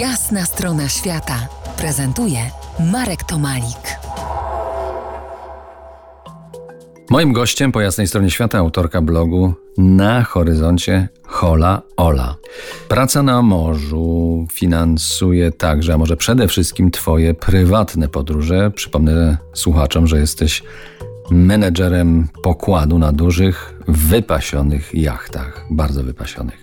Jasna strona świata prezentuje Marek Tomalik. Moim gościem po jasnej stronie świata autorka blogu Na horyzoncie Hola Ola. Praca na morzu finansuje także, a może przede wszystkim Twoje prywatne podróże. Przypomnę słuchaczom, że jesteś menedżerem pokładu na dużych, wypasionych jachtach. Bardzo wypasionych.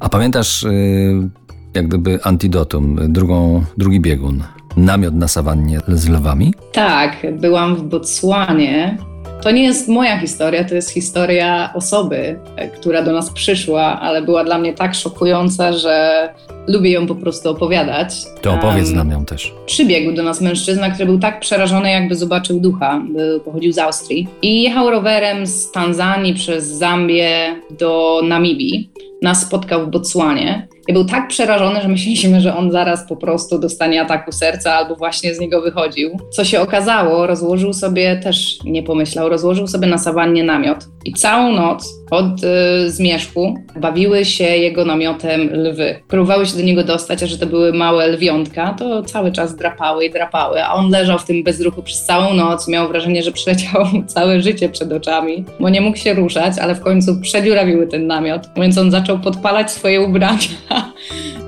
A pamiętasz, yy, jak gdyby antidotum, drugą, drugi biegun, namiot na sawannie z lwami? Tak, byłam w Botswanie to nie jest moja historia, to jest historia osoby, która do nas przyszła, ale była dla mnie tak szokująca, że lubię ją po prostu opowiadać. To opowiedz um, nam ją też. Przybiegł do nas mężczyzna, który był tak przerażony, jakby zobaczył ducha. Był, pochodził z Austrii i jechał rowerem z Tanzanii przez Zambię do Namibii. Nas spotkał w Botswanie. I był tak przerażony, że myśleliśmy, że on zaraz po prostu dostanie ataku serca albo właśnie z niego wychodził. Co się okazało, rozłożył sobie, też nie pomyślał, rozłożył sobie na sawannie namiot i całą noc od y, zmierzchu bawiły się jego namiotem lwy. Próbowały się do niego dostać, a że to były małe lwiątka, to cały czas drapały i drapały, a on leżał w tym bezruchu przez całą noc, miał wrażenie, że przeleciało mu całe życie przed oczami, bo nie mógł się ruszać, ale w końcu przedziurawiły ten namiot, więc on zaczął podpalać swoje ubrania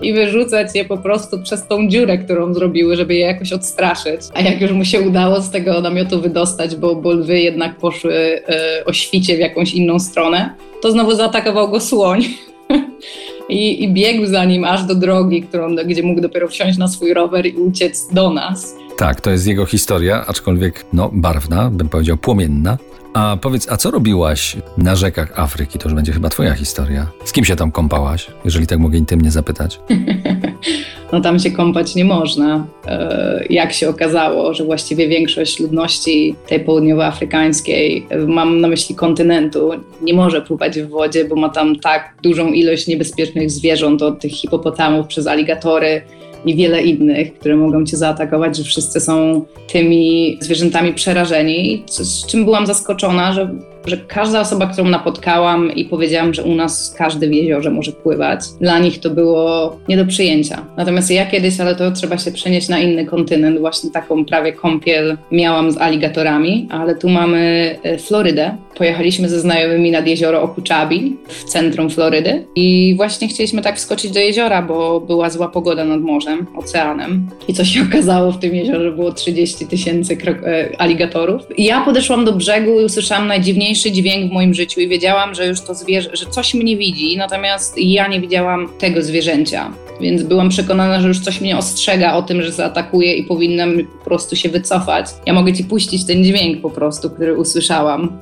i wyrzucać je po prostu przez tą dziurę, którą zrobiły, żeby je jakoś odstraszyć. A jak już mu się udało z tego namiotu wydostać, bo, bo lwy jednak poszły e, o świcie w jakąś inną stronę, to znowu zaatakował go słoń. I, I, biegł za nim aż do drogi, którą, gdzie mógł dopiero wsiąść na swój rower i uciec do nas. Tak, to jest jego historia, aczkolwiek no, barwna, bym powiedział płomienna. A powiedz, a co robiłaś na rzekach Afryki? To już będzie chyba twoja historia. Z kim się tam kąpałaś, jeżeli tak mogę intymnie zapytać? no tam się kąpać nie można. E, jak się okazało, że właściwie większość ludności tej południowoafrykańskiej, mam na myśli kontynentu, nie może pływać w wodzie, bo ma tam tak dużą ilość niebezpiecznych zwierząt, od tych hipopotamów przez aligatory, i wiele innych, które mogą cię zaatakować, że wszyscy są tymi zwierzętami przerażeni, z czym byłam zaskoczona, że że każda osoba, którą napotkałam i powiedziałam, że u nas każdy w jeziorze może pływać, dla nich to było nie do przyjęcia. Natomiast ja kiedyś, ale to trzeba się przenieść na inny kontynent, właśnie taką prawie kąpiel miałam z aligatorami, ale tu mamy e, Florydę. Pojechaliśmy ze znajomymi nad jezioro Okuczabi w centrum Florydy i właśnie chcieliśmy tak wskoczyć do jeziora, bo była zła pogoda nad morzem, oceanem. I co się okazało w tym jeziorze, było 30 tysięcy e, aligatorów. I ja podeszłam do brzegu i usłyszałam najdziwniejsze najważniejszy dźwięk w moim życiu i wiedziałam, że już to zwierzę, że coś mnie widzi, natomiast ja nie widziałam tego zwierzęcia. Więc byłam przekonana, że już coś mnie ostrzega o tym, że zaatakuje i powinnam po prostu się wycofać. Ja mogę ci puścić ten dźwięk po prostu, który usłyszałam.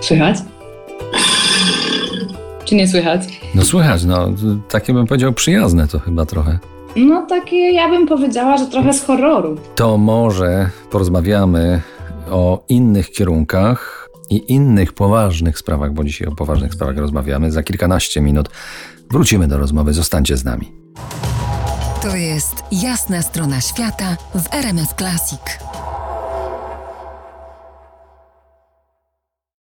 Słychać? Czy nie słychać? No słychać, no takie bym powiedział przyjazne to chyba trochę. No takie ja bym powiedziała, że trochę z horroru. To może porozmawiamy o innych kierunkach i innych poważnych sprawach, bo dzisiaj o poważnych sprawach rozmawiamy. Za kilkanaście minut wrócimy do rozmowy. Zostańcie z nami. To jest jasna strona świata w RMS Classic.